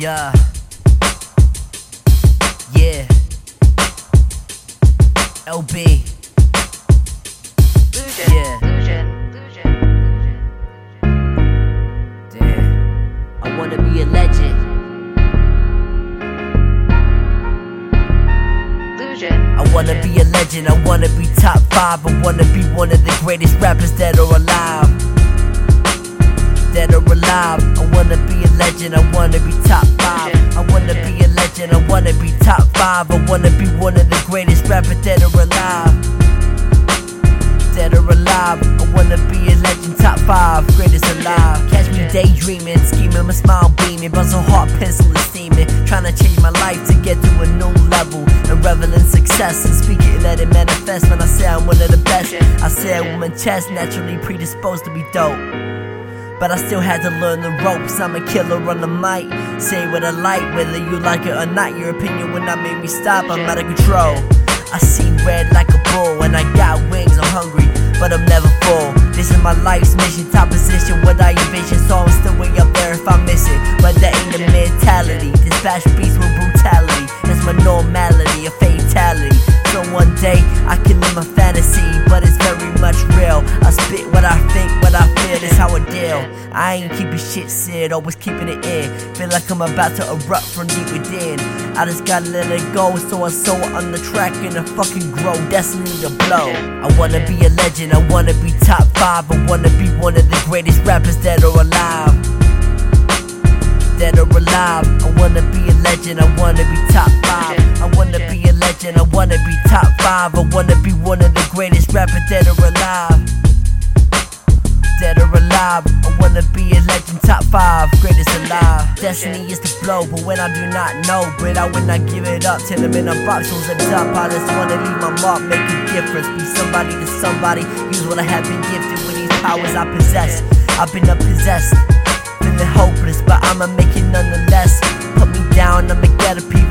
Yeah. Yeah. LB. Yeah. Damn. I wanna be a legend. I wanna be a legend. I wanna be top five. I wanna be one of the greatest rappers that are alive. That are alive. I wanna be a legend. I wanna be be top five. I wanna be one of the greatest rappers that are alive. That are alive. I wanna be a legend. Top five. Greatest alive. Catch me daydreaming, scheming, my smile beaming, but so heart pencil is steaming. Trying to change my life to get to a new level and revel in success and speak it, let it manifest. When I say I'm one of the best, I say I'm my chest, naturally predisposed to be dope. But I still had to learn the ropes. I'm a killer on the mic. Say what I like, whether you like it or not. Your opinion will not make me stop. I'm out of control. I see red like a bull, and I got wings. I'm hungry, but I'm never full. This is my life's mission, top position. What I envision, so I'm still way up there if I miss it. But that ain't the mentality. I ain't keeping shit said, always keeping it in. Feel like I'm about to erupt from deep within. I just gotta let it go, so I'm so on the track and I fucking grow, destiny to blow. I wanna be a legend, I wanna be top five, I wanna be one of the greatest rappers that are alive that are alive. I wanna be a legend, I wanna be top five. I wanna be a legend, I wanna be top five. I wanna be one of the greatest rappers that are alive. That are alive. Wanna be a legend, top five, greatest alive. Destiny is to blow, but when I do not know, but I will not give it up till I'm in a box, who's a top. I just wanna leave my mark, make a difference, be somebody to somebody. Use what I have been gifted with these powers I possess. I've been possessed feeling hopeless, but I'ma make it nonetheless. Put me down, I'ma get up even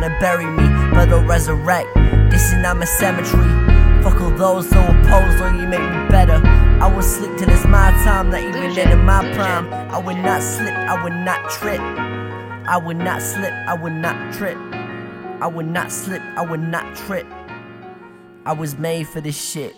trying to bury me, but they'll resurrect. This is not my cemetery. Fuck all those who oppose, or you make me better. I will sleep till it's my time, not even in my prime. I would not slip, I would not trip. I would not slip, I would not trip. I would not slip, I would not trip. I was made for this shit.